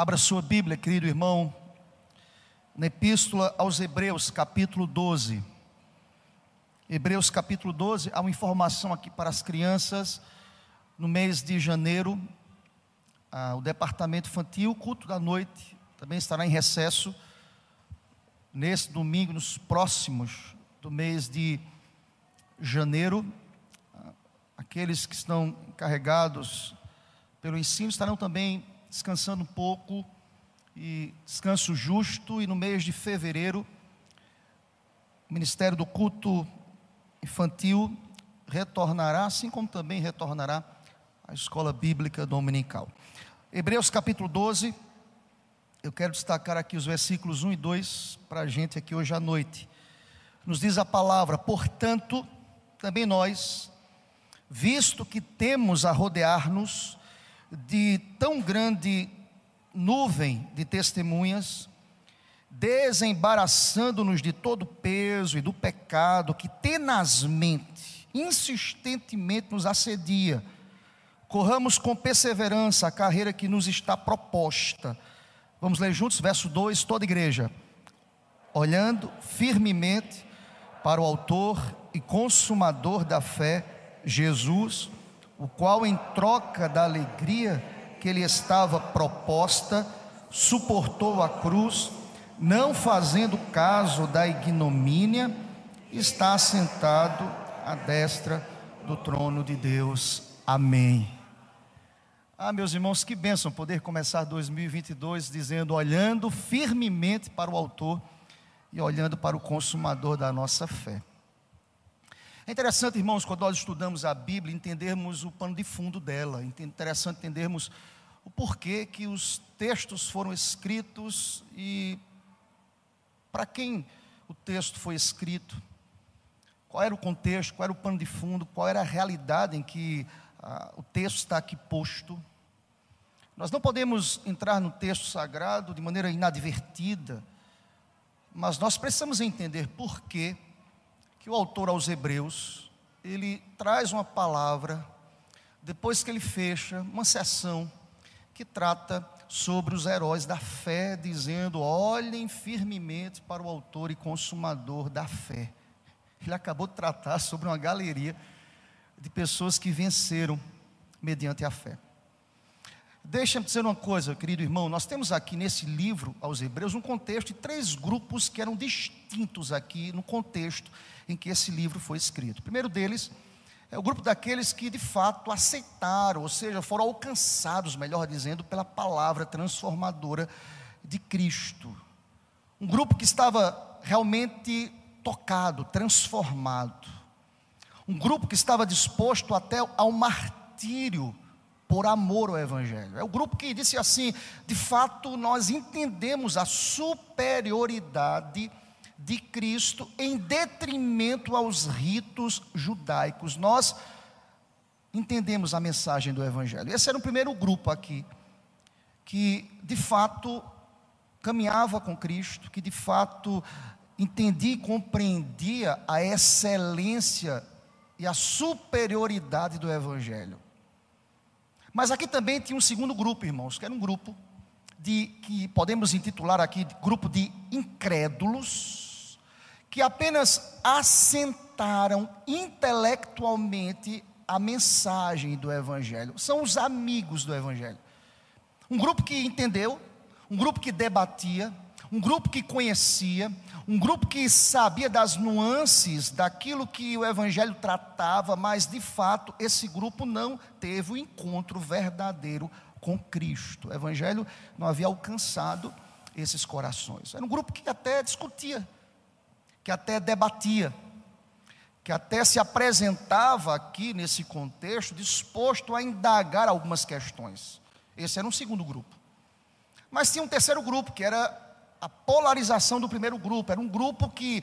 Abra sua Bíblia, querido irmão, na Epístola aos Hebreus, capítulo 12. Hebreus, capítulo 12, há uma informação aqui para as crianças. No mês de janeiro, ah, o departamento infantil, culto da noite, também estará em recesso. Nesse domingo, nos próximos do mês de janeiro, ah, aqueles que estão encarregados pelo ensino estarão também descansando um pouco e descanso justo e no mês de fevereiro o Ministério do Culto Infantil retornará, assim como também retornará a escola bíblica dominical. Hebreus capítulo 12, eu quero destacar aqui os versículos 1 e 2 para a gente aqui hoje à noite. Nos diz a palavra, portanto, também nós, visto que temos a rodear-nos de tão grande nuvem de testemunhas, desembaraçando-nos de todo peso e do pecado que tenazmente, insistentemente nos assedia. Corramos com perseverança a carreira que nos está proposta. Vamos ler juntos, verso 2, toda igreja. Olhando firmemente para o Autor e Consumador da fé, Jesus o qual, em troca da alegria que lhe estava proposta, suportou a cruz, não fazendo caso da ignomínia, está sentado à destra do trono de Deus. Amém. Ah, meus irmãos, que bênção poder começar 2022 dizendo, olhando firmemente para o Autor e olhando para o Consumador da nossa fé. É interessante, irmãos, quando nós estudamos a Bíblia, entendermos o pano de fundo dela. É interessante entendermos o porquê que os textos foram escritos e para quem o texto foi escrito. Qual era o contexto, qual era o pano de fundo, qual era a realidade em que ah, o texto está aqui posto. Nós não podemos entrar no texto sagrado de maneira inadvertida, mas nós precisamos entender por que que o autor aos Hebreus, ele traz uma palavra, depois que ele fecha uma sessão que trata sobre os heróis da fé, dizendo: olhem firmemente para o autor e consumador da fé. Ele acabou de tratar sobre uma galeria de pessoas que venceram mediante a fé. Deixa-me dizer uma coisa, querido irmão. Nós temos aqui nesse livro aos Hebreus um contexto de três grupos que eram distintos aqui no contexto em que esse livro foi escrito. O primeiro deles é o grupo daqueles que de fato aceitaram, ou seja, foram alcançados, melhor dizendo, pela palavra transformadora de Cristo. Um grupo que estava realmente tocado, transformado. Um grupo que estava disposto até ao martírio por amor ao Evangelho. É o grupo que disse assim: de fato, nós entendemos a superioridade de Cristo em detrimento aos ritos judaicos. Nós entendemos a mensagem do Evangelho. Esse era o primeiro grupo aqui, que de fato caminhava com Cristo, que de fato entendia e compreendia a excelência e a superioridade do Evangelho. Mas aqui também tinha um segundo grupo, irmãos, que era um grupo de que podemos intitular aqui grupo de incrédulos que apenas assentaram intelectualmente a mensagem do Evangelho. São os amigos do Evangelho. Um grupo que entendeu, um grupo que debatia, um grupo que conhecia, um grupo que sabia das nuances daquilo que o Evangelho tratava, mas de fato esse grupo não teve o encontro verdadeiro com Cristo. O Evangelho não havia alcançado esses corações. Era um grupo que até discutia que até debatia, que até se apresentava aqui nesse contexto disposto a indagar algumas questões. Esse era um segundo grupo. Mas tinha um terceiro grupo, que era a polarização do primeiro grupo. Era um grupo que,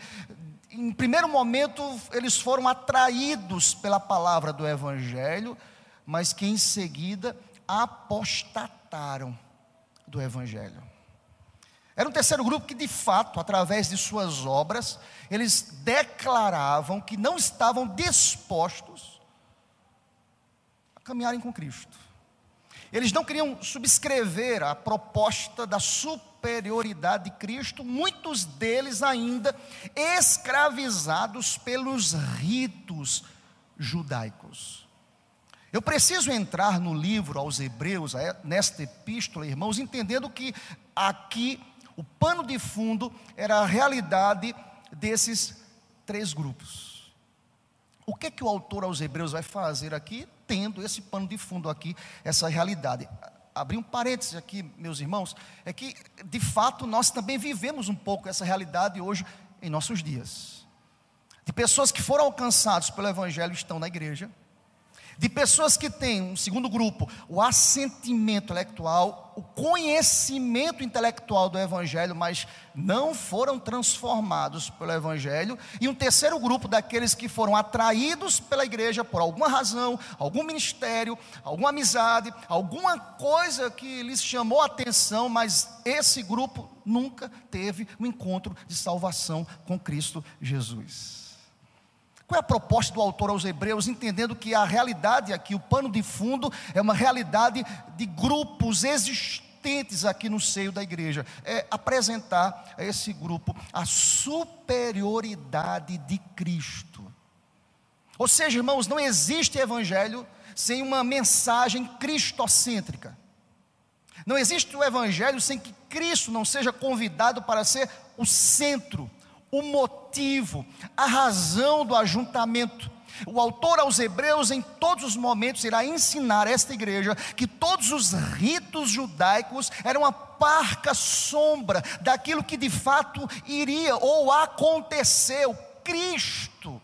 em primeiro momento, eles foram atraídos pela palavra do Evangelho, mas que em seguida apostataram do Evangelho. Era um terceiro grupo que, de fato, através de suas obras, eles declaravam que não estavam dispostos a caminharem com Cristo. Eles não queriam subscrever a proposta da superioridade de Cristo, muitos deles ainda escravizados pelos ritos judaicos. Eu preciso entrar no livro aos Hebreus, nesta epístola, irmãos, entendendo que aqui o pano de fundo era a realidade desses três grupos. O que é que o autor aos Hebreus vai fazer aqui, tendo esse pano de fundo aqui, essa realidade? Abrir um parênteses aqui, meus irmãos, é que de fato nós também vivemos um pouco essa realidade hoje em nossos dias. De pessoas que foram alcançadas pelo Evangelho estão na igreja, de pessoas que têm, um segundo grupo, o assentimento intelectual, o conhecimento intelectual do Evangelho, mas não foram transformados pelo Evangelho, e um terceiro grupo daqueles que foram atraídos pela igreja por alguma razão, algum ministério, alguma amizade, alguma coisa que lhes chamou a atenção, mas esse grupo nunca teve um encontro de salvação com Cristo Jesus. Qual é a proposta do autor aos Hebreus, entendendo que a realidade aqui, o pano de fundo, é uma realidade de grupos existentes aqui no seio da igreja? É apresentar a esse grupo a superioridade de Cristo. Ou seja, irmãos, não existe evangelho sem uma mensagem cristocêntrica. Não existe o evangelho sem que Cristo não seja convidado para ser o centro o motivo, a razão do ajuntamento. O autor aos Hebreus, em todos os momentos, irá ensinar a esta igreja que todos os ritos judaicos eram uma parca sombra daquilo que de fato iria ou aconteceu. Cristo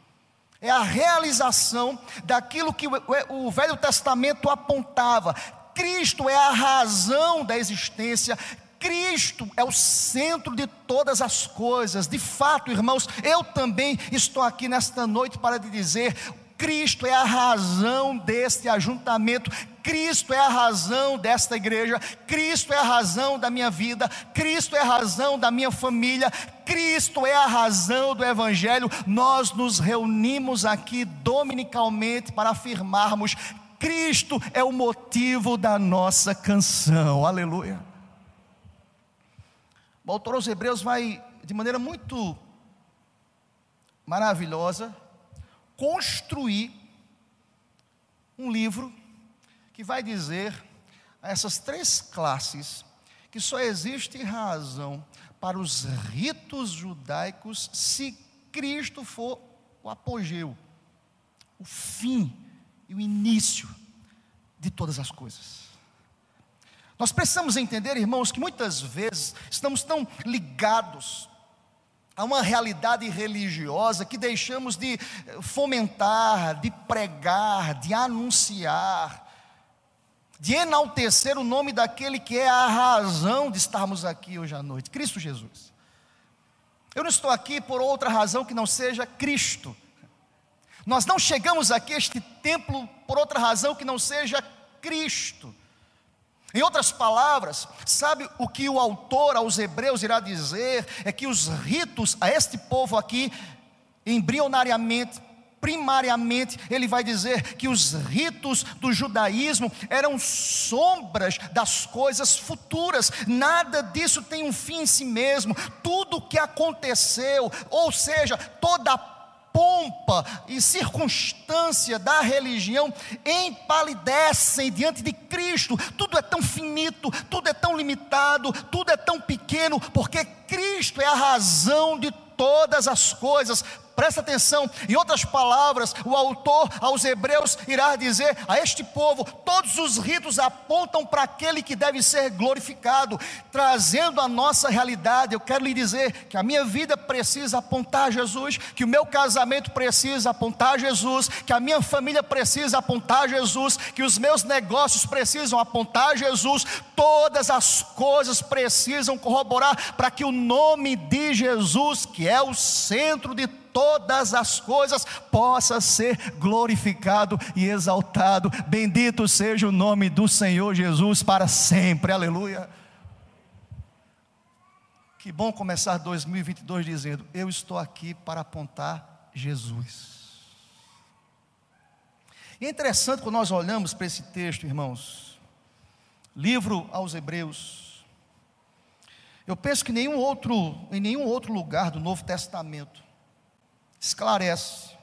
é a realização daquilo que o Velho Testamento apontava. Cristo é a razão da existência, Cristo é o centro de todas as coisas. De fato, irmãos, eu também estou aqui nesta noite para lhe dizer: Cristo é a razão deste ajuntamento, Cristo é a razão desta igreja, Cristo é a razão da minha vida, Cristo é a razão da minha família, Cristo é a razão do Evangelho. Nós nos reunimos aqui dominicalmente para afirmarmos: Cristo é o motivo da nossa canção, aleluia. Autor aos Hebreus vai, de maneira muito maravilhosa, construir um livro que vai dizer a essas três classes que só existe razão para os ritos judaicos se Cristo for o apogeu, o fim e o início de todas as coisas. Nós precisamos entender, irmãos, que muitas vezes estamos tão ligados a uma realidade religiosa que deixamos de fomentar, de pregar, de anunciar, de enaltecer o nome daquele que é a razão de estarmos aqui hoje à noite, Cristo Jesus. Eu não estou aqui por outra razão que não seja Cristo. Nós não chegamos aqui a este templo por outra razão que não seja Cristo. Em outras palavras, sabe o que o autor aos Hebreus irá dizer? É que os ritos a este povo aqui, embrionariamente, primariamente, ele vai dizer que os ritos do judaísmo eram sombras das coisas futuras, nada disso tem um fim em si mesmo, tudo o que aconteceu, ou seja, toda a pompa e circunstância da religião empalidecem diante de Cristo. Tudo é tão finito, tudo é tão limitado, tudo é tão pequeno, porque Cristo é a razão de todas as coisas. Presta atenção, em outras palavras, o autor aos Hebreus irá dizer a este povo: todos os ritos apontam para aquele que deve ser glorificado, trazendo a nossa realidade. Eu quero lhe dizer que a minha vida precisa apontar Jesus, que o meu casamento precisa apontar Jesus, que a minha família precisa apontar Jesus, que os meus negócios precisam apontar Jesus, todas as coisas precisam corroborar para que o nome de Jesus, que é o centro de todas as coisas possa ser glorificado e exaltado. Bendito seja o nome do Senhor Jesus para sempre. Aleluia. Que bom começar 2022 dizendo: Eu estou aqui para apontar Jesus. E é interessante quando nós olhamos para esse texto, irmãos, Livro aos Hebreus. Eu penso que nenhum outro, em nenhum outro lugar do Novo Testamento esclarece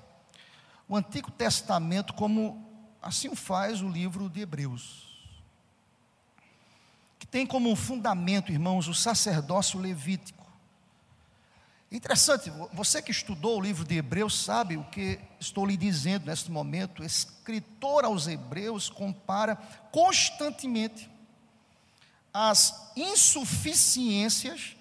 o Antigo Testamento como assim faz o livro de Hebreus. Que tem como fundamento, irmãos, o sacerdócio levítico. Interessante, você que estudou o livro de Hebreus sabe o que estou lhe dizendo neste momento. O escritor aos Hebreus compara constantemente as insuficiências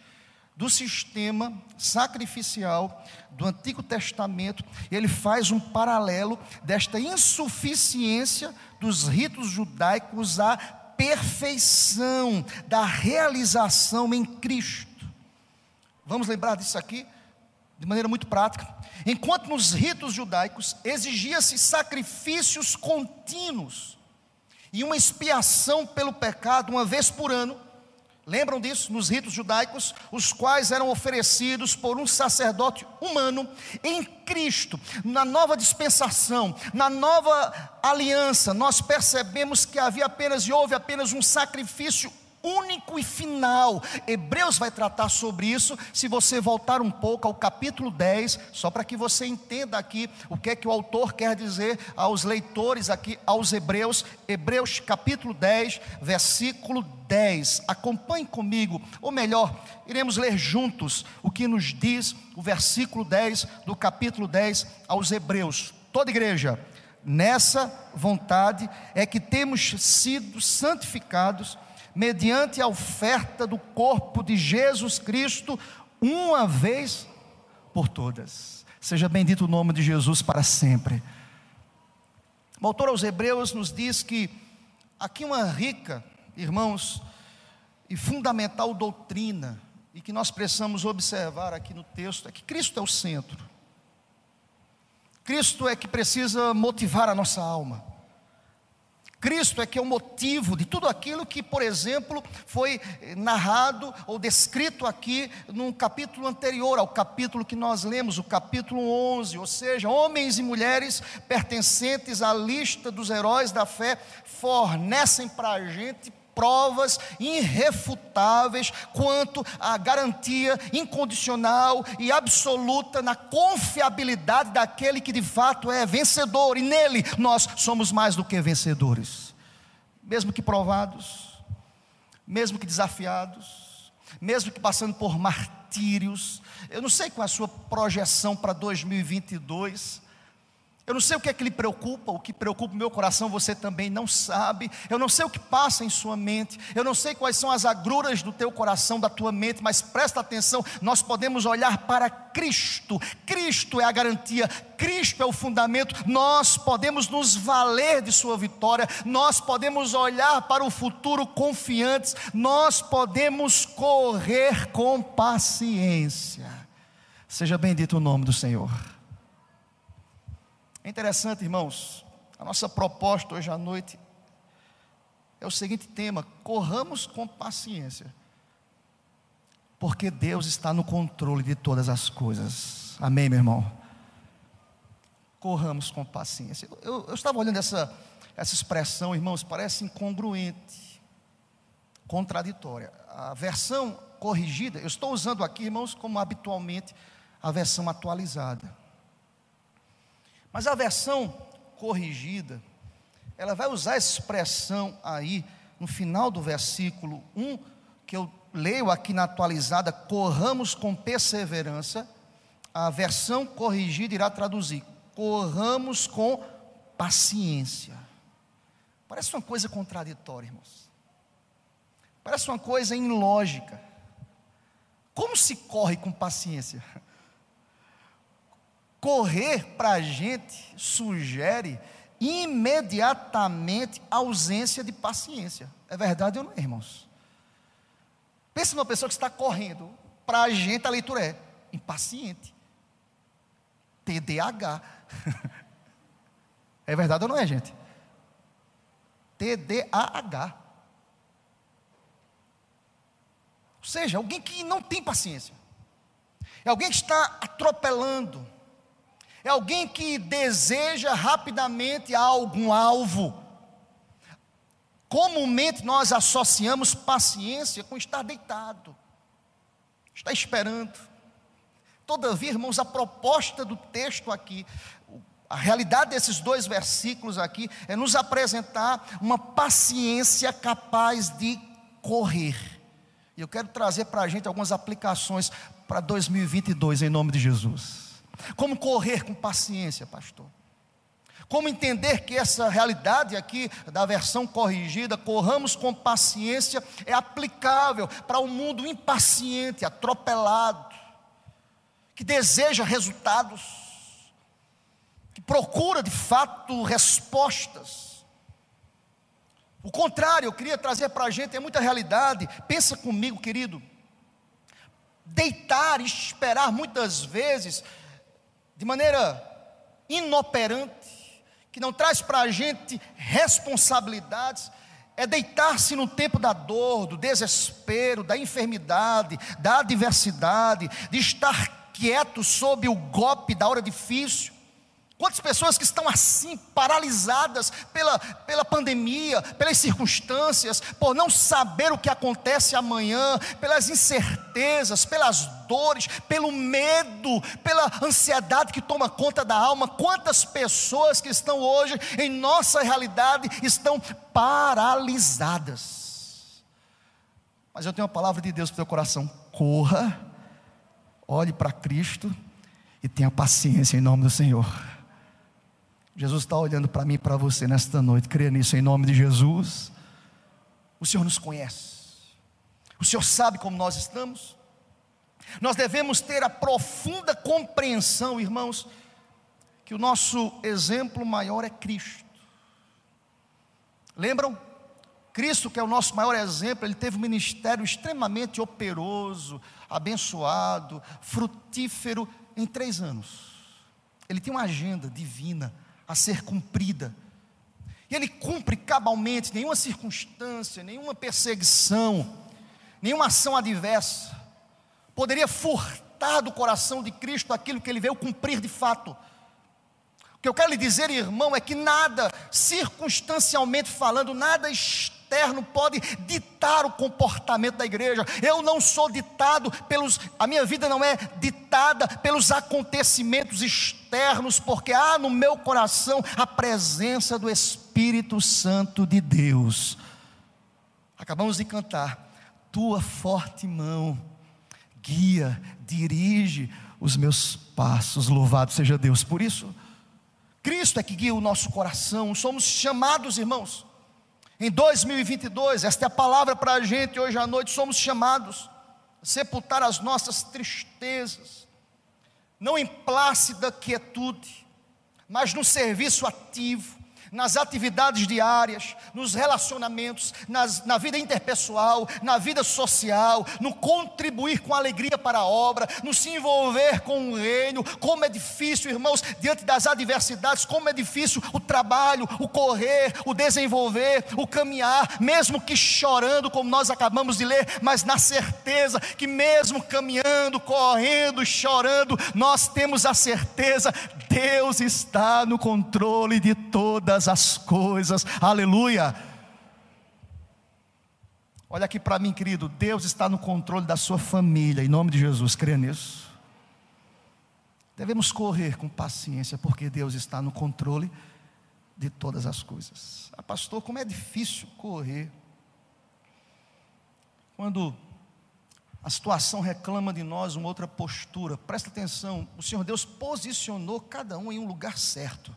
do sistema sacrificial do Antigo Testamento, ele faz um paralelo desta insuficiência dos ritos judaicos à perfeição da realização em Cristo. Vamos lembrar disso aqui de maneira muito prática. Enquanto nos ritos judaicos exigia-se sacrifícios contínuos e uma expiação pelo pecado uma vez por ano, Lembram disso? Nos ritos judaicos, os quais eram oferecidos por um sacerdote humano em Cristo. Na nova dispensação, na nova aliança, nós percebemos que havia apenas e houve apenas um sacrifício único e final. Hebreus vai tratar sobre isso. Se você voltar um pouco ao capítulo 10, só para que você entenda aqui o que é que o autor quer dizer aos leitores aqui, aos Hebreus. Hebreus capítulo 10, versículo 10. Acompanhe comigo, ou melhor, iremos ler juntos o que nos diz o versículo 10 do capítulo 10 aos Hebreus. Toda igreja, nessa vontade é que temos sido santificados mediante a oferta do corpo de Jesus Cristo, uma vez por todas. Seja bendito o nome de Jesus para sempre. O autor aos Hebreus nos diz que aqui uma rica, irmãos, e fundamental doutrina, e que nós precisamos observar aqui no texto, é que Cristo é o centro. Cristo é que precisa motivar a nossa alma. Cristo é que é o motivo de tudo aquilo que, por exemplo, foi narrado ou descrito aqui num capítulo anterior ao capítulo que nós lemos, o capítulo 11, ou seja, homens e mulheres pertencentes à lista dos heróis da fé fornecem para a gente provas irrefutáveis quanto à garantia incondicional e absoluta na confiabilidade daquele que de fato é vencedor, e nele nós somos mais do que vencedores, mesmo que provados, mesmo que desafiados, mesmo que passando por martírios. Eu não sei qual é a sua projeção para 2022. Eu não sei o que é que lhe preocupa, o que preocupa o meu coração você também não sabe. Eu não sei o que passa em sua mente. Eu não sei quais são as agruras do teu coração, da tua mente, mas presta atenção, nós podemos olhar para Cristo. Cristo é a garantia, Cristo é o fundamento. Nós podemos nos valer de sua vitória. Nós podemos olhar para o futuro confiantes. Nós podemos correr com paciência. Seja bendito o nome do Senhor. É interessante, irmãos, a nossa proposta hoje à noite é o seguinte tema: corramos com paciência, porque Deus está no controle de todas as coisas. Amém, meu irmão? Corramos com paciência. Eu, eu estava olhando essa, essa expressão, irmãos, parece incongruente, contraditória. A versão corrigida, eu estou usando aqui, irmãos, como habitualmente a versão atualizada. Mas a versão corrigida, ela vai usar a expressão aí no final do versículo 1, que eu leio aqui na atualizada, corramos com perseverança. A versão corrigida irá traduzir: corramos com paciência. Parece uma coisa contraditória, irmãos. Parece uma coisa ilógica. Como se corre com paciência? Correr para a gente sugere imediatamente ausência de paciência. É verdade ou não irmãos? Pensa numa pessoa que está correndo. Para a gente a leitura é impaciente. TDAH. é verdade ou não é, gente? TDAH. Ou seja, alguém que não tem paciência. É alguém que está atropelando é alguém que deseja rapidamente algum alvo. Comumente nós associamos paciência com estar deitado, estar esperando. Todavia, irmãos, a proposta do texto aqui, a realidade desses dois versículos aqui, é nos apresentar uma paciência capaz de correr. E eu quero trazer para a gente algumas aplicações para 2022, em nome de Jesus. Como correr com paciência, pastor? Como entender que essa realidade aqui da versão corrigida, corramos com paciência, é aplicável para o um mundo impaciente, atropelado, que deseja resultados, que procura de fato respostas. O contrário, eu queria trazer para a gente, é muita realidade. Pensa comigo, querido. Deitar e esperar muitas vezes, de maneira inoperante, que não traz para a gente responsabilidades, é deitar-se no tempo da dor, do desespero, da enfermidade, da adversidade, de estar quieto sob o golpe da hora difícil, Quantas pessoas que estão assim, paralisadas pela, pela pandemia, pelas circunstâncias, por não saber o que acontece amanhã, pelas incertezas, pelas dores, pelo medo, pela ansiedade que toma conta da alma. Quantas pessoas que estão hoje em nossa realidade estão paralisadas. Mas eu tenho uma palavra de Deus para o teu coração: corra, olhe para Cristo e tenha paciência em nome do Senhor. Jesus está olhando para mim e para você nesta noite. Creia nisso em nome de Jesus. O Senhor nos conhece. O Senhor sabe como nós estamos. Nós devemos ter a profunda compreensão, irmãos, que o nosso exemplo maior é Cristo. Lembram? Cristo, que é o nosso maior exemplo, ele teve um ministério extremamente operoso, abençoado, frutífero em três anos. Ele tinha uma agenda divina a ser cumprida. E ele cumpre cabalmente, nenhuma circunstância, nenhuma perseguição, nenhuma ação adversa poderia furtar do coração de Cristo aquilo que ele veio cumprir de fato. O que eu quero lhe dizer, irmão, é que nada, circunstancialmente falando, nada externo pode ditar o comportamento da igreja. Eu não sou ditado pelos, a minha vida não é ditada pelos acontecimentos externos, porque há no meu coração a presença do Espírito Santo de Deus. Acabamos de cantar, tua forte mão guia, dirige os meus passos, louvado seja Deus. Por isso, Cristo é que guia o nosso coração, somos chamados, irmãos, em 2022, esta é a palavra para a gente hoje à noite, somos chamados a sepultar as nossas tristezas, não em plácida quietude, mas no serviço ativo, nas atividades diárias, nos relacionamentos, nas, na vida interpessoal, na vida social, no contribuir com alegria para a obra, no se envolver com o reino. Como é difícil, irmãos, diante das adversidades, como é difícil o trabalho, o correr, o desenvolver, o caminhar, mesmo que chorando, como nós acabamos de ler, mas na certeza que, mesmo caminhando, correndo, chorando, nós temos a certeza, Deus está no controle de todas todas as coisas, aleluia. Olha aqui para mim, querido, Deus está no controle da sua família, em nome de Jesus, crê nisso. Devemos correr com paciência, porque Deus está no controle de todas as coisas. Ah, pastor, como é difícil correr. Quando a situação reclama de nós uma outra postura, presta atenção, o Senhor Deus posicionou cada um em um lugar certo.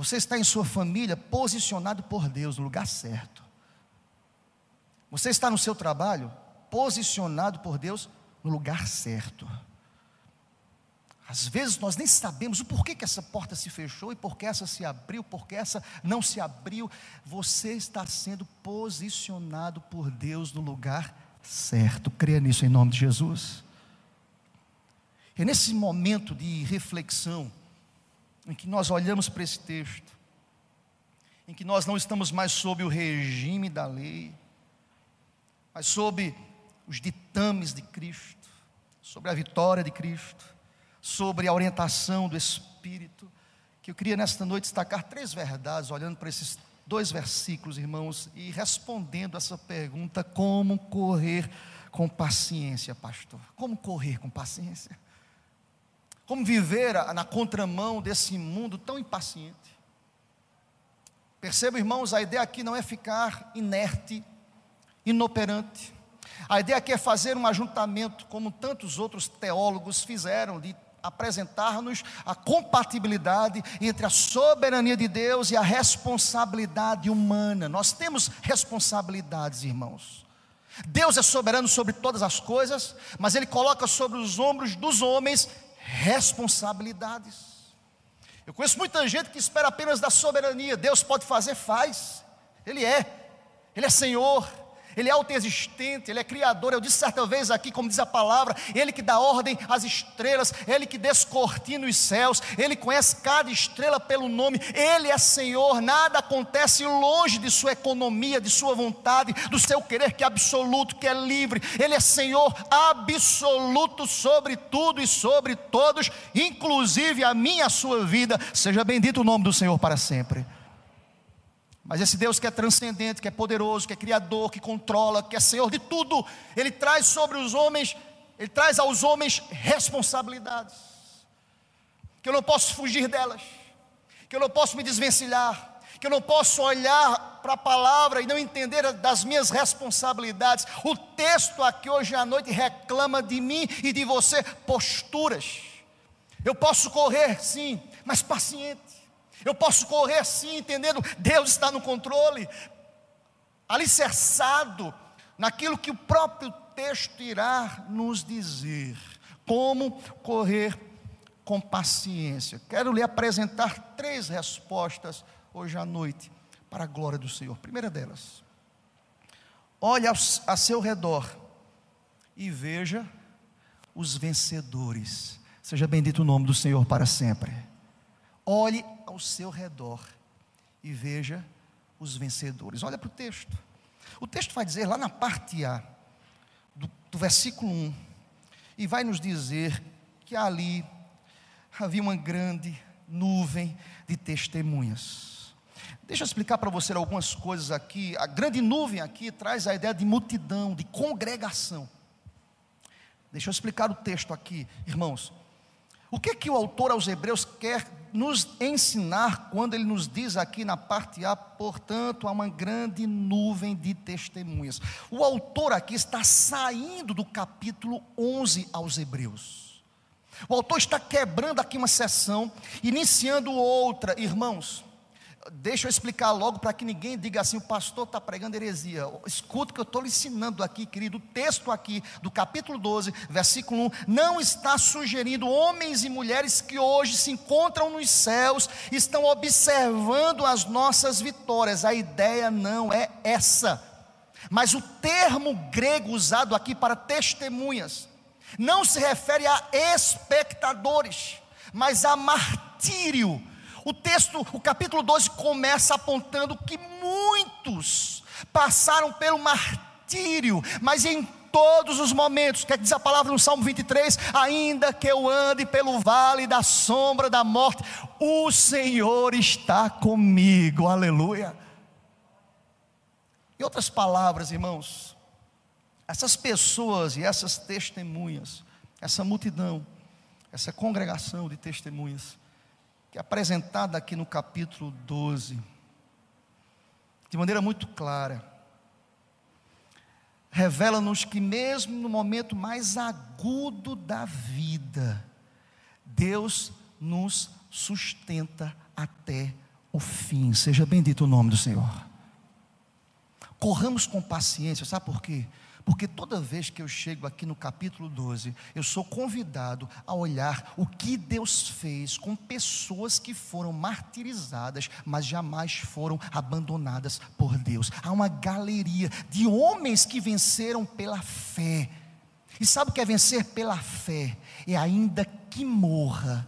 Você está em sua família posicionado por Deus no lugar certo. Você está no seu trabalho posicionado por Deus no lugar certo. Às vezes nós nem sabemos o porquê que essa porta se fechou e por que essa se abriu, por que essa não se abriu. Você está sendo posicionado por Deus no lugar certo. Creia nisso em nome de Jesus. E nesse momento de reflexão, em que nós olhamos para esse texto, em que nós não estamos mais sob o regime da lei, mas sob os ditames de Cristo, sobre a vitória de Cristo, sobre a orientação do Espírito, que eu queria nesta noite destacar três verdades, olhando para esses dois versículos, irmãos, e respondendo essa pergunta: como correr com paciência, pastor? Como correr com paciência? Como viver na contramão desse mundo tão impaciente? Perceba, irmãos, a ideia aqui não é ficar inerte, inoperante. A ideia aqui é fazer um ajuntamento, como tantos outros teólogos fizeram, de apresentar-nos a compatibilidade entre a soberania de Deus e a responsabilidade humana. Nós temos responsabilidades, irmãos. Deus é soberano sobre todas as coisas, mas Ele coloca sobre os ombros dos homens responsabilidades. Eu conheço muita gente que espera apenas da soberania. Deus pode fazer, faz. Ele é. Ele é Senhor. Ele é autoexistente, Ele é Criador. Eu disse certa vez aqui, como diz a palavra, Ele que dá ordem às estrelas, Ele que descortina os céus, Ele conhece cada estrela pelo nome, Ele é Senhor, nada acontece longe de Sua economia, de Sua vontade, do seu querer que é absoluto, que é livre. Ele é Senhor absoluto sobre tudo e sobre todos, inclusive a minha a sua vida. Seja bendito o nome do Senhor para sempre. Mas esse Deus que é transcendente, que é poderoso, que é criador, que controla, que é Senhor de tudo, Ele traz sobre os homens, Ele traz aos homens responsabilidades, que eu não posso fugir delas, que eu não posso me desvencilhar, que eu não posso olhar para a palavra e não entender das minhas responsabilidades. O texto aqui hoje à noite reclama de mim e de você posturas. Eu posso correr, sim, mas paciente. Eu posso correr assim, entendendo, Deus está no controle, alicerçado naquilo que o próprio texto irá nos dizer. Como correr com paciência. Quero lhe apresentar três respostas hoje à noite, para a glória do Senhor. Primeira delas, olhe a seu redor e veja os vencedores. Seja bendito o nome do Senhor para sempre. Olhe seu redor e veja os vencedores. Olha para o texto. O texto vai dizer lá na parte A, do, do versículo 1, e vai nos dizer que ali havia uma grande nuvem de testemunhas. Deixa eu explicar para você algumas coisas aqui. A grande nuvem aqui traz a ideia de multidão, de congregação. Deixa eu explicar o texto aqui, irmãos. O que que o autor aos Hebreus quer nos ensinar quando ele nos diz aqui na parte A, portanto, há uma grande nuvem de testemunhas. O autor aqui está saindo do capítulo 11 aos Hebreus. O autor está quebrando aqui uma sessão, iniciando outra, irmãos. Deixa eu explicar logo para que ninguém diga assim: o pastor está pregando heresia. Escuta o que eu estou lhe ensinando aqui, querido. O texto aqui do capítulo 12, versículo 1, não está sugerindo homens e mulheres que hoje se encontram nos céus, estão observando as nossas vitórias. A ideia não é essa. Mas o termo grego usado aqui para testemunhas não se refere a espectadores, mas a martírio o texto, o capítulo 12 começa apontando que muitos passaram pelo martírio, mas em todos os momentos, que diz a palavra no Salmo 23, ainda que eu ande pelo vale da sombra da morte, o Senhor está comigo. Aleluia. Em outras palavras, irmãos, essas pessoas e essas testemunhas, essa multidão, essa congregação de testemunhas, que é apresentada aqui no capítulo 12, de maneira muito clara, revela-nos que, mesmo no momento mais agudo da vida, Deus nos sustenta até o fim. Seja bendito o nome do Senhor. Corramos com paciência, sabe por quê? Porque toda vez que eu chego aqui no capítulo 12, eu sou convidado a olhar o que Deus fez com pessoas que foram martirizadas, mas jamais foram abandonadas por Deus. Há uma galeria de homens que venceram pela fé. E sabe o que é vencer pela fé? É ainda que morra,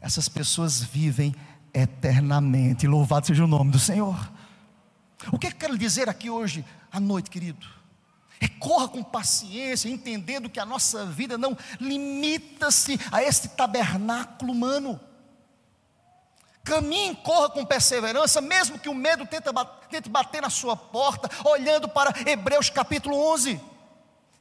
essas pessoas vivem eternamente. Louvado seja o nome do Senhor. O que eu quero dizer aqui hoje à noite, querido? É corra com paciência, entendendo que a nossa vida não limita-se a este tabernáculo humano. Caminhe, corra com perseverança, mesmo que o medo tente bater na sua porta, olhando para Hebreus capítulo 11.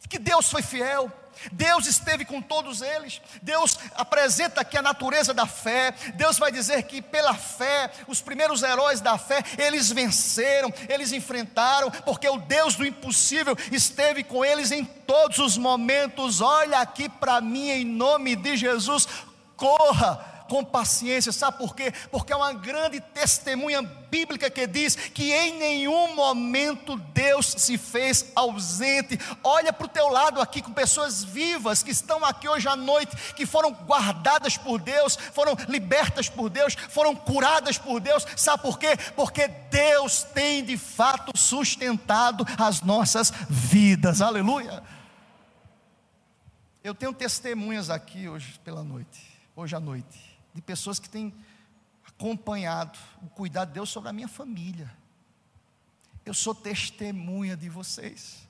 Que Deus foi fiel, Deus esteve com todos eles. Deus apresenta aqui a natureza da fé. Deus vai dizer que pela fé, os primeiros heróis da fé, eles venceram, eles enfrentaram, porque o Deus do impossível esteve com eles em todos os momentos. Olha aqui para mim em nome de Jesus. Corra com paciência, sabe por quê? Porque é uma grande testemunha bíblica que diz que em nenhum momento Deus se fez ausente. Olha para o teu lado aqui com pessoas vivas que estão aqui hoje à noite, que foram guardadas por Deus, foram libertas por Deus, foram curadas por Deus. Sabe por quê? Porque Deus tem de fato sustentado as nossas vidas. Aleluia. Eu tenho testemunhas aqui hoje pela noite, hoje à noite de pessoas que têm acompanhado o cuidado de Deus sobre a minha família. Eu sou testemunha de vocês,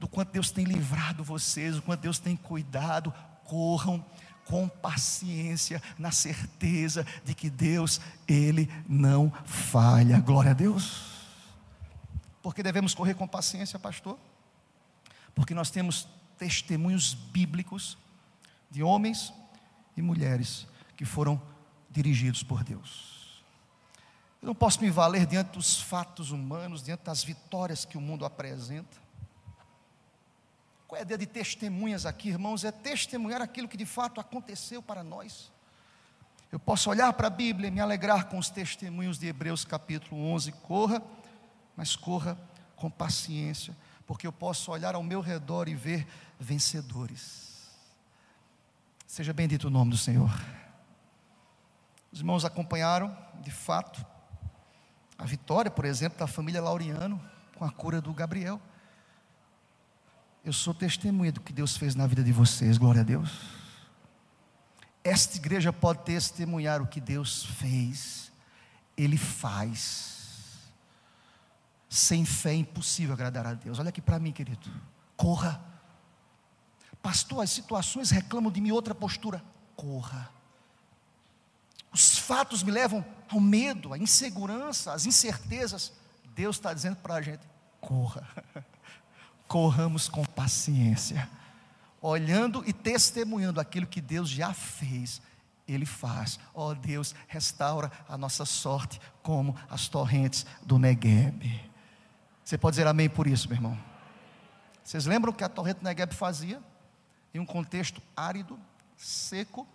do quanto Deus tem livrado vocês, do quanto Deus tem cuidado. Corram com paciência, na certeza de que Deus, Ele não falha. Glória a Deus. Porque devemos correr com paciência, pastor? Porque nós temos testemunhos bíblicos de homens e mulheres que foram dirigidos por Deus. Eu não posso me valer diante dos fatos humanos, diante das vitórias que o mundo apresenta. Qual é a ideia de testemunhas aqui, irmãos? É testemunhar aquilo que de fato aconteceu para nós. Eu posso olhar para a Bíblia e me alegrar com os testemunhos de Hebreus capítulo 11. Corra, mas corra com paciência, porque eu posso olhar ao meu redor e ver vencedores. Seja bendito o nome do Senhor. Os irmãos acompanharam, de fato, a vitória, por exemplo, da família Laureano com a cura do Gabriel. Eu sou testemunha do que Deus fez na vida de vocês, glória a Deus. Esta igreja pode testemunhar o que Deus fez, Ele faz. Sem fé é impossível agradar a Deus. Olha aqui para mim, querido. Corra. Pastor, as situações reclamam de mim outra postura. Corra. Os fatos me levam ao medo, à insegurança, às incertezas. Deus está dizendo para a gente: corra, corramos com paciência, olhando e testemunhando aquilo que Deus já fez. Ele faz, ó oh, Deus, restaura a nossa sorte como as torrentes do Negueb. Você pode dizer amém por isso, meu irmão? Vocês lembram o que a torrente do Negueb fazia? Em um contexto árido, seco,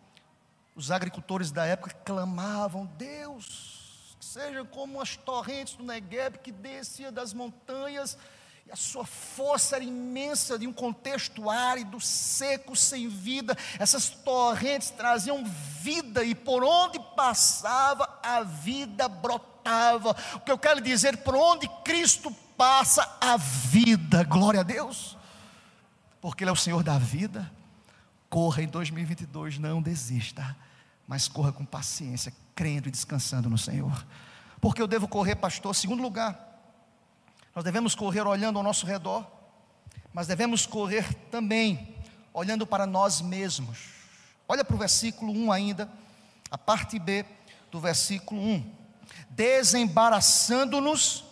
os agricultores da época clamavam: Deus, que sejam como as torrentes do Negueb que descia das montanhas, e a sua força era imensa de um contexto árido, seco, sem vida. Essas torrentes traziam vida e por onde passava a vida brotava. O que eu quero dizer, por onde Cristo passa a vida, glória a Deus, porque Ele é o Senhor da vida Corra em 2022, não desista, mas corra com paciência, crendo e descansando no Senhor. Porque eu devo correr, pastor? Segundo lugar, nós devemos correr olhando ao nosso redor, mas devemos correr também olhando para nós mesmos. Olha para o versículo 1 ainda, a parte B do versículo 1. Desembaraçando-nos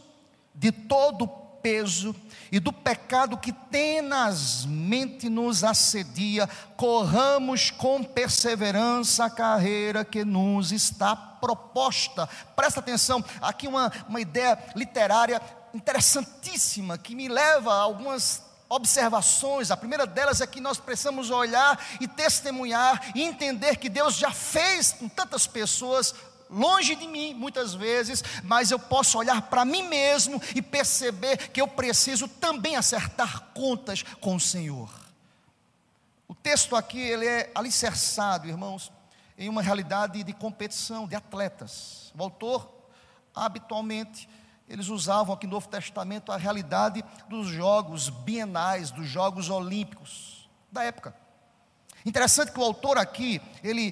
de todo o peso e do pecado que tenazmente nos assedia, corramos com perseverança a carreira que nos está proposta. Presta atenção, aqui uma, uma ideia literária interessantíssima que me leva a algumas observações. A primeira delas é que nós precisamos olhar e testemunhar e entender que Deus já fez com tantas pessoas longe de mim muitas vezes, mas eu posso olhar para mim mesmo e perceber que eu preciso também acertar contas com o Senhor. O texto aqui ele é alicerçado, irmãos, em uma realidade de competição de atletas. O autor habitualmente eles usavam aqui no Novo Testamento a realidade dos jogos bienais, dos jogos olímpicos da época. Interessante que o autor aqui, ele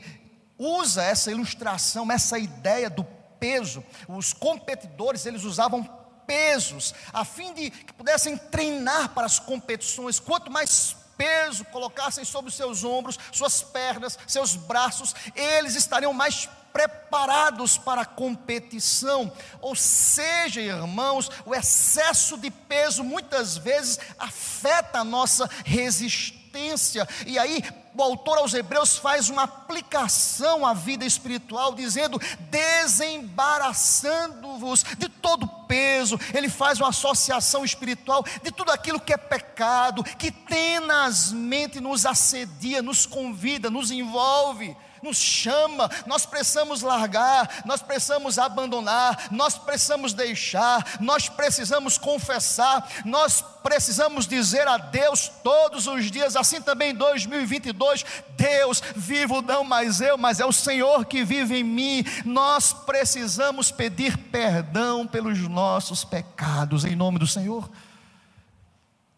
usa essa ilustração, essa ideia do peso. Os competidores, eles usavam pesos, a fim de que pudessem treinar para as competições. Quanto mais peso colocassem sobre os seus ombros, suas pernas, seus braços, eles estariam mais preparados para a competição. Ou seja, irmãos, o excesso de peso muitas vezes afeta a nossa resistência. E aí, o autor aos Hebreus faz uma aplicação à vida espiritual, dizendo: desembaraçando-vos de todo peso. Ele faz uma associação espiritual de tudo aquilo que é pecado, que tenazmente nos assedia, nos convida, nos envolve nos chama, nós precisamos largar, nós precisamos abandonar, nós precisamos deixar, nós precisamos confessar, nós precisamos dizer a Deus todos os dias, assim também em 2022, Deus, vivo não mais eu, mas é o Senhor que vive em mim. Nós precisamos pedir perdão pelos nossos pecados em nome do Senhor.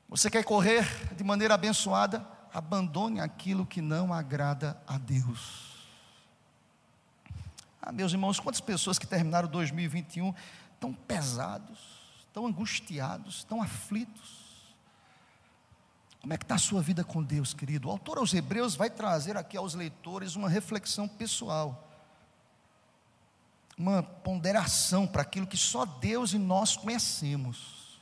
Você quer correr de maneira abençoada? Abandone aquilo que não agrada a Deus. Ah, meus irmãos, quantas pessoas que terminaram 2021 tão pesados, tão angustiados, tão aflitos? Como é que está a sua vida com Deus, querido? O autor aos Hebreus vai trazer aqui aos leitores uma reflexão pessoal, uma ponderação para aquilo que só Deus e nós conhecemos.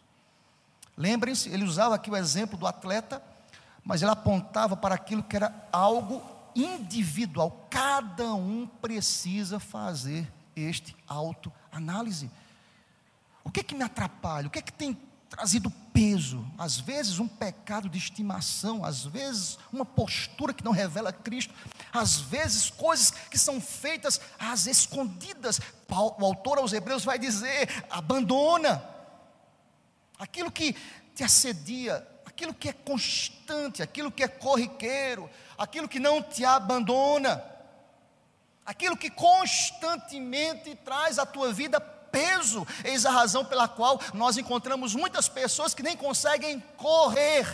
Lembrem-se, ele usava aqui o exemplo do atleta, mas ele apontava para aquilo que era algo individual, cada um precisa fazer este autoanálise. O que é que me atrapalha? O que é que tem trazido peso? Às vezes um pecado de estimação, às vezes uma postura que não revela Cristo, às vezes coisas que são feitas às escondidas. O autor aos Hebreus vai dizer: abandona aquilo que te assedia, aquilo que é constante, aquilo que é corriqueiro, aquilo que não te abandona, aquilo que constantemente traz à tua vida peso. Eis a razão pela qual nós encontramos muitas pessoas que nem conseguem correr,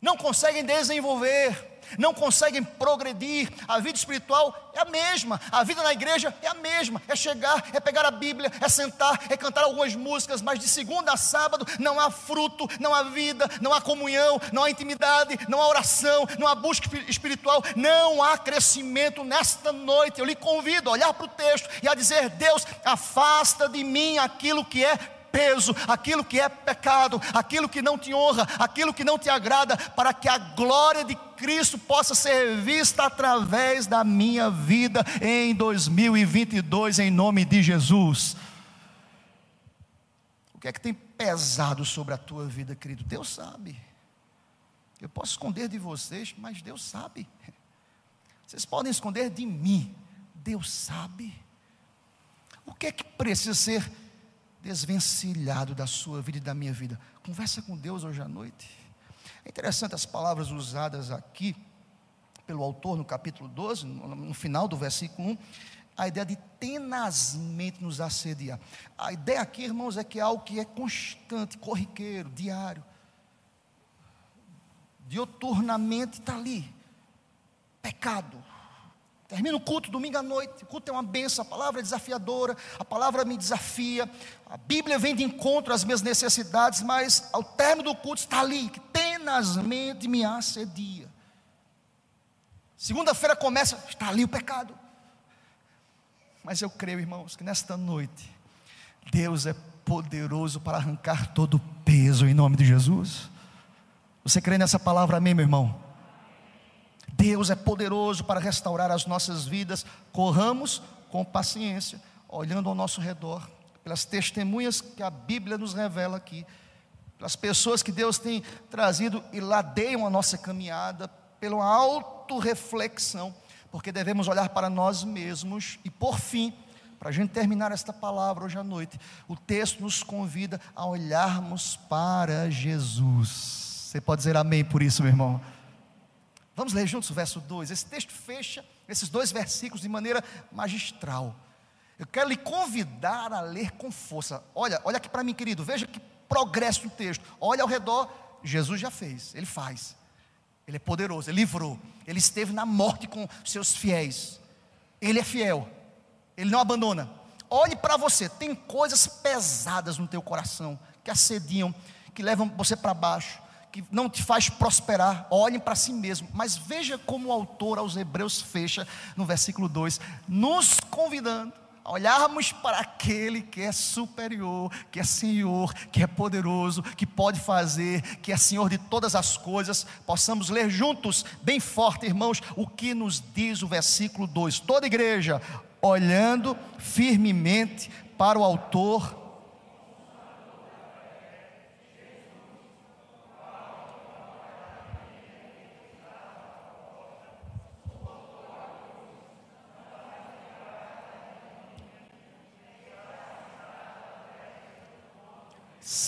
não conseguem desenvolver, não conseguem progredir. A vida espiritual é a mesma, a vida na igreja é a mesma. É chegar, é pegar a Bíblia, é sentar, é cantar algumas músicas, mas de segunda a sábado não há fruto, não há vida, não há comunhão, não há intimidade, não há oração, não há busca espiritual, não há crescimento nesta noite. Eu lhe convido a olhar para o texto e a dizer: Deus, afasta de mim aquilo que é peso, aquilo que é pecado, aquilo que não te honra, aquilo que não te agrada, para que a glória de Cristo possa ser vista através da minha vida em 2022, em nome de Jesus. O que é que tem pesado sobre a tua vida, querido? Deus sabe. Eu posso esconder de vocês, mas Deus sabe. Vocês podem esconder de mim, Deus sabe. O que é que precisa ser desvencilhado da sua vida e da minha vida. Conversa com Deus hoje à noite. É interessante as palavras usadas aqui pelo autor no capítulo 12, no final do versículo 1, a ideia de tenazmente nos assediar. A ideia aqui, irmãos, é que é algo que é constante, corriqueiro, diário. Dioturnamente está ali. Pecado, Termina o culto domingo à noite. O culto é uma benção, a palavra é desafiadora, a palavra me desafia. A Bíblia vem de encontro às minhas necessidades, mas ao término do culto está ali, que tenazmente me assedia. Segunda-feira começa, está ali o pecado. Mas eu creio, irmãos, que nesta noite, Deus é poderoso para arrancar todo o peso em nome de Jesus. Você crê nessa palavra, amém, meu irmão? Deus é poderoso para restaurar as nossas vidas. Corramos com paciência, olhando ao nosso redor, pelas testemunhas que a Bíblia nos revela aqui, pelas pessoas que Deus tem trazido e ladeiam a nossa caminhada, pela autorreflexão, porque devemos olhar para nós mesmos e, por fim, para a gente terminar esta palavra hoje à noite, o texto nos convida a olharmos para Jesus. Você pode dizer amém por isso, meu irmão? Vamos ler juntos o verso 2. Esse texto fecha esses dois versículos de maneira magistral. Eu quero lhe convidar a ler com força. Olha, olha aqui para mim, querido. Veja que progresso no texto. Olha ao redor. Jesus já fez, ele faz. Ele é poderoso, ele livrou. Ele esteve na morte com seus fiéis. Ele é fiel. Ele não abandona. Olhe para você, tem coisas pesadas no teu coração que assediam, que levam você para baixo que não te faz prosperar. Olhem para si mesmo. Mas veja como o autor aos Hebreus fecha no versículo 2, nos convidando a olharmos para aquele que é superior, que é Senhor, que é poderoso, que pode fazer, que é Senhor de todas as coisas. Possamos ler juntos, bem forte, irmãos, o que nos diz o versículo 2. Toda igreja olhando firmemente para o Autor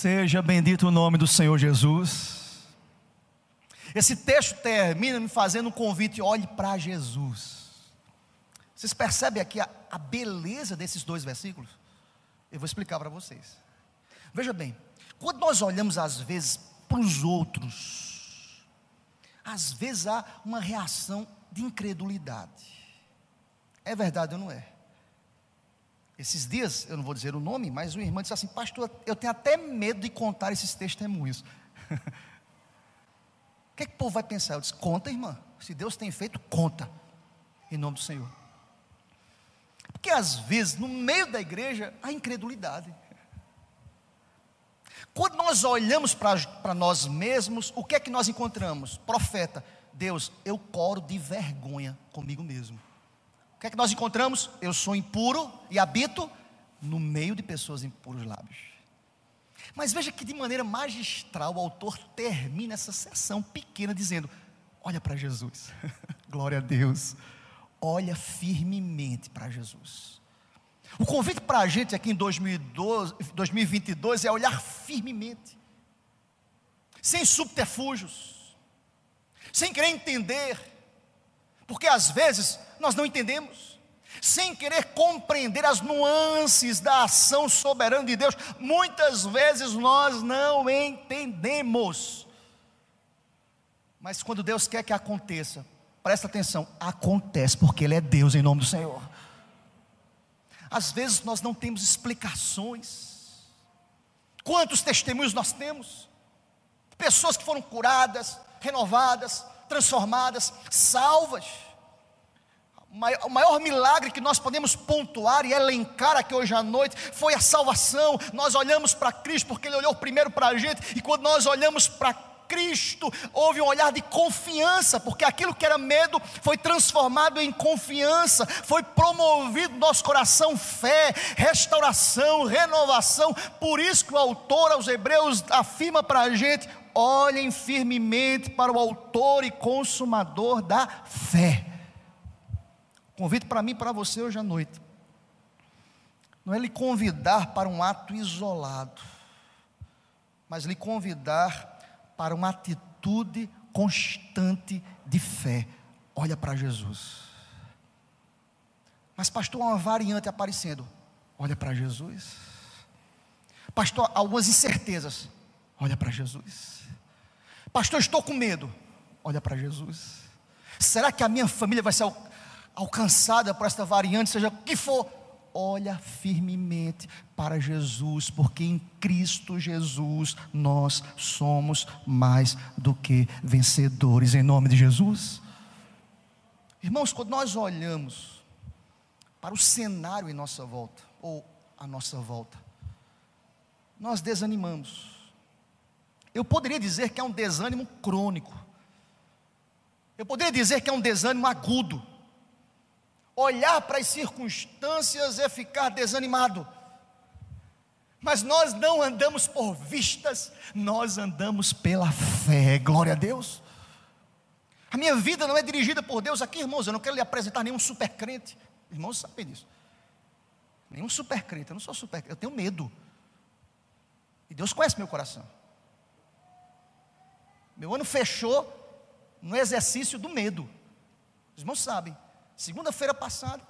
Seja bendito o nome do Senhor Jesus. Esse texto termina me fazendo um convite: olhe para Jesus. Vocês percebem aqui a, a, beleza desses dois versículos? Eu vou explicar para vocês. Veja bem, quando nós olhamos às vezes para os outros, às vezes há uma reação de incredulidade. É verdade ou não é? Esses dias, eu não vou dizer o nome, mas uma irmã disse assim: Pastor, eu tenho até medo de contar esses testemunhos. o que, é que o povo vai pensar? Eu disse: Conta, irmã. Se Deus tem feito, conta. Em nome do Senhor. Porque às vezes, no meio da igreja, há incredulidade. Quando nós olhamos para nós mesmos, o que é que nós encontramos? Profeta, Deus, eu coro de vergonha comigo mesmo. O que é que nós encontramos? Eu sou impuro e habito no meio de pessoas impuros lábios. Mas veja que de maneira magistral o autor termina essa sessão pequena dizendo: Olha para Jesus, glória a Deus, olha firmemente para Jesus. O convite para a gente aqui em 2012, 2022 é olhar firmemente, sem subterfúgios, sem querer entender, porque às vezes nós não entendemos, sem querer compreender as nuances da ação soberana de Deus, muitas vezes nós não entendemos. Mas quando Deus quer que aconteça, presta atenção, acontece, porque Ele é Deus em nome do Senhor. Às vezes nós não temos explicações. Quantos testemunhos nós temos? Pessoas que foram curadas, renovadas, transformadas, salvas o maior milagre que nós podemos pontuar e elencar aqui hoje à noite foi a salvação. Nós olhamos para Cristo porque Ele olhou primeiro para a gente, e quando nós olhamos para Cristo, houve um olhar de confiança, porque aquilo que era medo foi transformado em confiança, foi promovido no nosso coração fé, restauração, renovação. Por isso que o autor aos Hebreus afirma para a gente: olhem firmemente para o autor e consumador da fé. Convite para mim e para você hoje à noite. Não é lhe convidar para um ato isolado, mas lhe convidar para uma atitude constante de fé. Olha para Jesus. Mas, pastor, há uma variante aparecendo. Olha para Jesus. Pastor, algumas incertezas. Olha para Jesus. Pastor, estou com medo. Olha para Jesus. Será que a minha família vai ser alcançada por esta variante, seja o que for, olha firmemente para Jesus, porque em Cristo Jesus nós somos mais do que vencedores, em nome de Jesus. Irmãos, quando nós olhamos para o cenário em nossa volta, ou à nossa volta, nós desanimamos. Eu poderia dizer que é um desânimo crônico. Eu poderia dizer que é um desânimo agudo olhar para as circunstâncias é ficar desanimado. Mas nós não andamos por vistas, nós andamos pela fé, glória a Deus. A minha vida não é dirigida por Deus aqui, irmãos. Eu não quero lhe apresentar nenhum super crente, irmãos sabem disso. Nenhum super crente, eu não sou super eu tenho medo. E Deus conhece meu coração. Meu ano fechou no exercício do medo. Os irmãos sabem. Segunda-feira passada,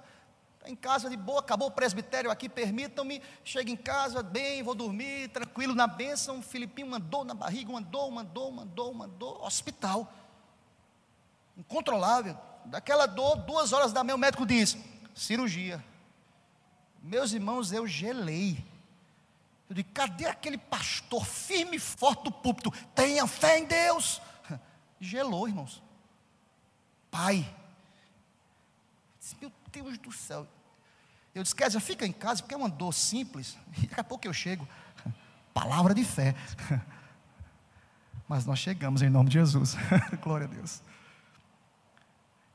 tá em casa de boa, acabou o presbitério aqui, permitam-me, chego em casa bem, vou dormir, tranquilo na bênção. O Filipinho mandou na barriga, mandou, mandou, mandou, mandou, hospital. Incontrolável. Daquela dor, duas horas da manhã, o médico diz: cirurgia. Meus irmãos, eu gelei. Eu digo, cadê aquele pastor firme e forte do púlpito? Tenha fé em Deus. Gelou, irmãos. Pai. Disse, Meu Deus do céu. Eu disse, Kézia, fica em casa, porque é uma dor simples. E daqui a pouco eu chego. Palavra de fé. Mas nós chegamos em nome de Jesus. Glória a Deus.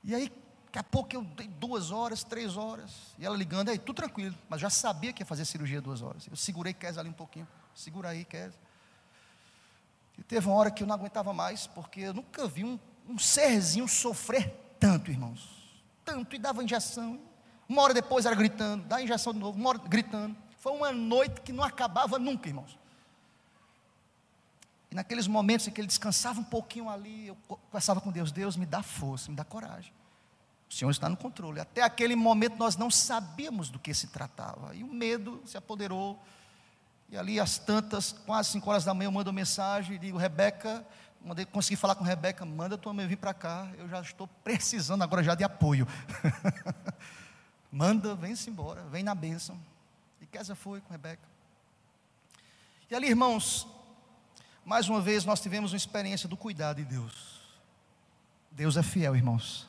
E aí, daqui a pouco eu dei duas horas, três horas. E ela ligando, aí, tudo tranquilo. Mas já sabia que ia fazer cirurgia duas horas. Eu segurei Kézia ali um pouquinho. Segura aí, Kézia. E teve uma hora que eu não aguentava mais, porque eu nunca vi um, um serzinho sofrer tanto, irmãos. Tanto, e dava injeção. Uma hora depois era gritando, dá injeção de novo, uma hora gritando. Foi uma noite que não acabava nunca, irmãos. E naqueles momentos em que ele descansava um pouquinho ali, eu conversava com Deus: Deus, me dá força, me dá coragem. O Senhor está no controle. Até aquele momento nós não sabíamos do que se tratava. E o medo se apoderou. E ali, às tantas, quase 5 horas da manhã, eu mando mensagem e digo: Rebeca, mandei, consegui falar com Rebeca, manda tua mãe vir para cá. Eu já estou precisando agora já de apoio. manda, vem-se embora, vem na bênção. E Kézia foi com Rebeca. E ali, irmãos, mais uma vez nós tivemos uma experiência do cuidado de Deus. Deus é fiel, irmãos.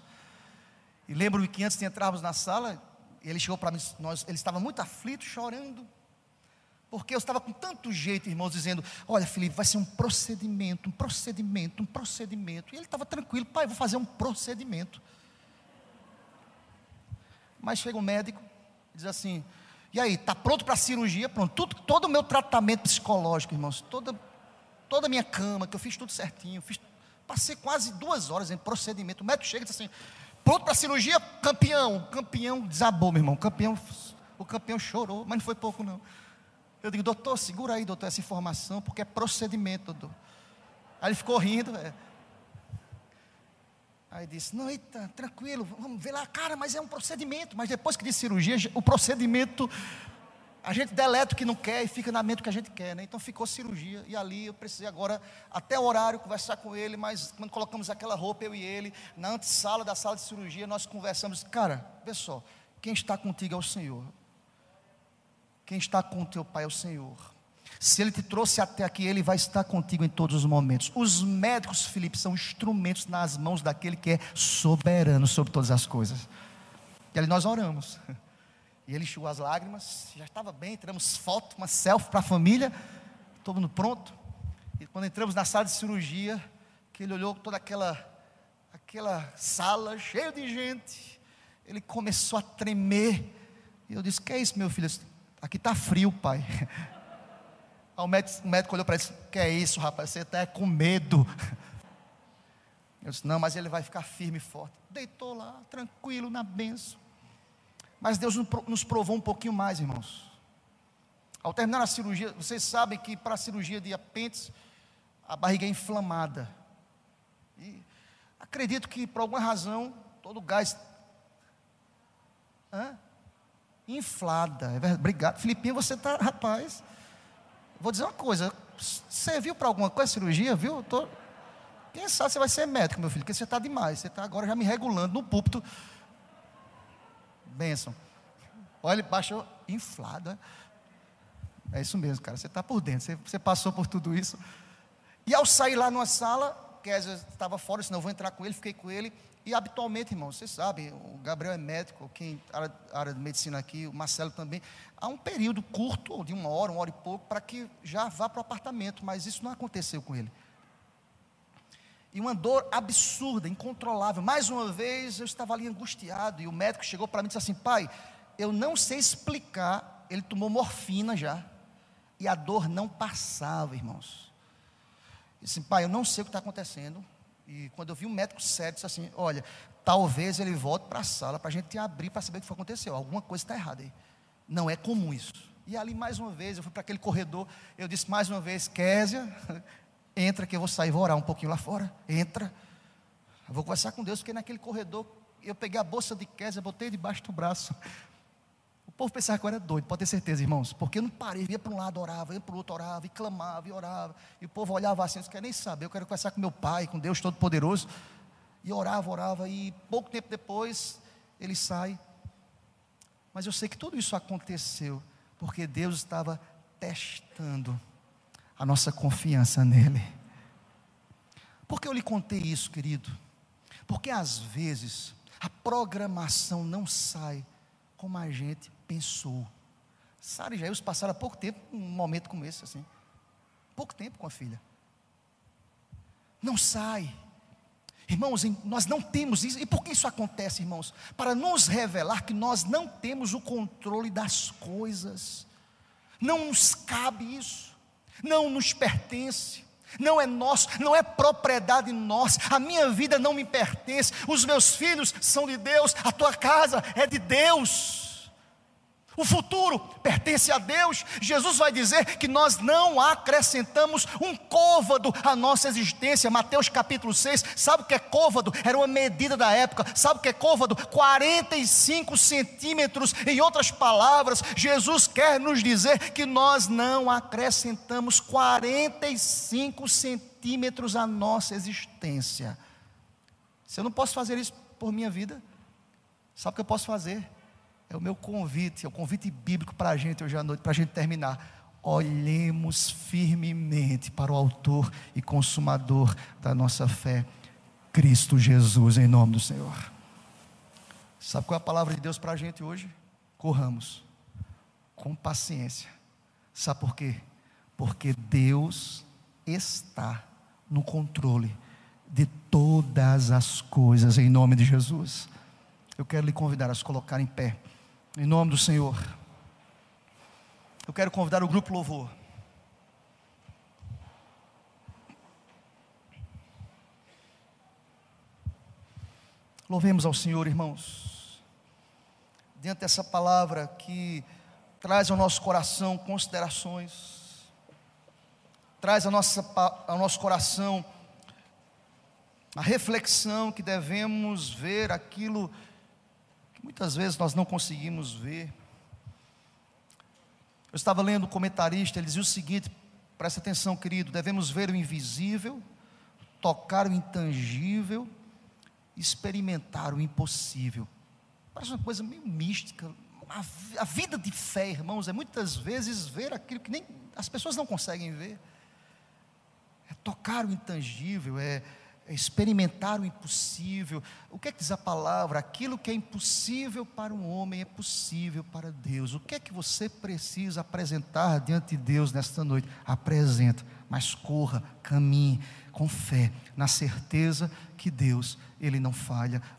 E lembro-me que antes de entrarmos na sala, ele chegou para mim, nós, ele estava muito aflito, chorando. Porque eu estava com tanto jeito, irmãos, dizendo: Olha, Felipe, vai ser um procedimento, um procedimento, um procedimento. E ele estava tranquilo, pai, vou fazer um procedimento. Mas chega um médico, diz assim: E aí, está pronto para a cirurgia? Pronto, tudo, todo o meu tratamento psicológico, irmãos, toda toda a minha cama, que eu fiz tudo certinho, fiz, passei quase duas horas em procedimento. O médico chega e diz assim: pronto para cirurgia, campeão. Campeão desabou, meu irmão. Campeão, o campeão chorou, mas não foi pouco, não. Eu digo, doutor, segura aí, doutor, essa informação, porque é procedimento, doutor. Aí ele ficou rindo. É. Aí disse, não, eita, tranquilo, vamos ver lá, cara, mas é um procedimento. Mas depois que diz cirurgia, o procedimento a gente deleta o que não quer e fica na mente o que a gente quer, né? Então ficou cirurgia e ali eu precisei agora, até o horário, conversar com ele, mas quando colocamos aquela roupa, eu e ele, na antessala da sala de cirurgia, nós conversamos, cara, só, quem está contigo é o Senhor. Quem está com o teu pai é o Senhor. Se ele te trouxe até aqui, ele vai estar contigo em todos os momentos. Os médicos, Felipe, são instrumentos nas mãos daquele que é soberano sobre todas as coisas. E ali nós oramos. E ele enxugou as lágrimas, já estava bem, tiramos foto, uma selfie para a família, todo mundo pronto. E quando entramos na sala de cirurgia, que ele olhou toda aquela, aquela sala cheia de gente, ele começou a tremer. E eu disse: Que é isso, meu filho? Aqui está frio, pai. o médico, o médico olhou para ele e disse: Que é isso, rapaz? Você está com medo. Eu disse: Não, mas ele vai ficar firme e forte. Deitou lá, tranquilo, na benção. Mas Deus nos provou um pouquinho mais, irmãos. Ao terminar a cirurgia, vocês sabem que para a cirurgia de apêndice, a barriga é inflamada. E acredito que por alguma razão, todo o gás. Hã? Inflada. É verdade. Obrigado. Filipinho, você está, rapaz. Vou dizer uma coisa. Serviu para alguma coisa a cirurgia, viu? Tô... Quem sabe você vai ser médico, meu filho, porque você está demais. Você está agora já me regulando no púlpito Bênção. Olha, baixou inflada. É isso mesmo, cara. Você está por dentro. Você, você, passou por tudo isso. E ao sair lá numa sala, Kézia estava fora, senão eu vou entrar com ele, fiquei com ele. E habitualmente, irmão, vocês sabem, o Gabriel é médico, quem área, área de medicina aqui, o Marcelo também. Há um período curto, de uma hora, uma hora e pouco, para que já vá para o apartamento, mas isso não aconteceu com ele e uma dor absurda, incontrolável. Mais uma vez eu estava ali angustiado e o médico chegou para mim e disse assim: Pai, eu não sei explicar. Ele tomou morfina já e a dor não passava, irmãos. Eu disse: Pai, eu não sei o que está acontecendo. E quando eu vi um médico sério, disse assim: Olha, talvez ele volte para a sala para a gente abrir para saber o que aconteceu. Alguma coisa está errada aí. Não é comum isso. E ali mais uma vez, eu fui para aquele corredor, eu disse mais uma vez, Késia, Entra que eu vou sair, vou orar um pouquinho lá fora. Entra. Eu vou conversar com Deus, porque naquele corredor eu peguei a bolsa de Kézia, botei debaixo do braço. O povo pensava que eu era doido, pode ter certeza, irmãos. Porque eu não parei, ia para um lado, orava, ia para o outro, orava, e clamava, e orava. E o povo olhava assim, não quer nem saber, eu quero conversar com meu pai, com Deus Todo-Poderoso. E orava, orava, e pouco tempo depois ele sai. Mas eu sei que tudo isso aconteceu porque Deus estava testando a nossa confiança nele. Por que eu lhe contei isso, querido? Porque às vezes a programação não sai como a gente pensou. Sara e Jair passaram há pouco tempo um momento como esse, assim. Pouco tempo com a filha. Não sai. Irmãos, nós não temos isso. E por que isso acontece, irmãos? Para nos revelar que nós não temos o controle das coisas. Não nos cabe isso. Não nos pertence. Não é nosso, não é propriedade nossa. A minha vida não me pertence. Os meus filhos são de Deus. A tua casa é de Deus. O futuro pertence a Deus. Jesus vai dizer que nós não acrescentamos um côvado à nossa existência. Mateus capítulo 6, sabe o que é côvado? Era uma medida da época. Sabe o que é côvado? 45 centímetros. Em outras palavras, Jesus quer nos dizer que nós não acrescentamos 45 centímetros à nossa existência. Se eu não posso fazer isso por minha vida, sabe o que eu posso fazer? É o meu convite, é o convite bíblico para a gente hoje à noite, para a gente terminar. Olhemos firmemente para o Autor e Consumador da nossa fé, Cristo Jesus, em nome do Senhor. Sabe qual é a palavra de Deus para a gente hoje? Corramos com paciência. Sabe por quê? Porque Deus está no controle de todas as coisas, em nome de Jesus. Eu quero lhe convidar a se colocar em pé. Em nome do Senhor. Eu quero convidar o grupo Louvor. Louvemos ao Senhor, irmãos. Diante dessa palavra que traz ao nosso coração considerações, traz ao, nossa, ao nosso coração a reflexão que devemos ver aquilo que muitas vezes nós não conseguimos ver. Eu estava lendo o comentarista, ele dizia o seguinte: presta atenção, querido, devemos ver o invisível, tocar o intangível, experimentar o impossível. Parece uma coisa meio mística. A, a vida de fé, irmãos, é muitas vezes ver aquilo que nem as pessoas não conseguem ver. É tocar o intangível, é experimentar o impossível. O que é que diz a palavra? Aquilo que é impossível para um homem é possível para Deus. O que é que você precisa apresentar diante de Deus nesta noite? Apresenta, mas corra, caminhe com fé, na certeza que Deus, Ele não falha.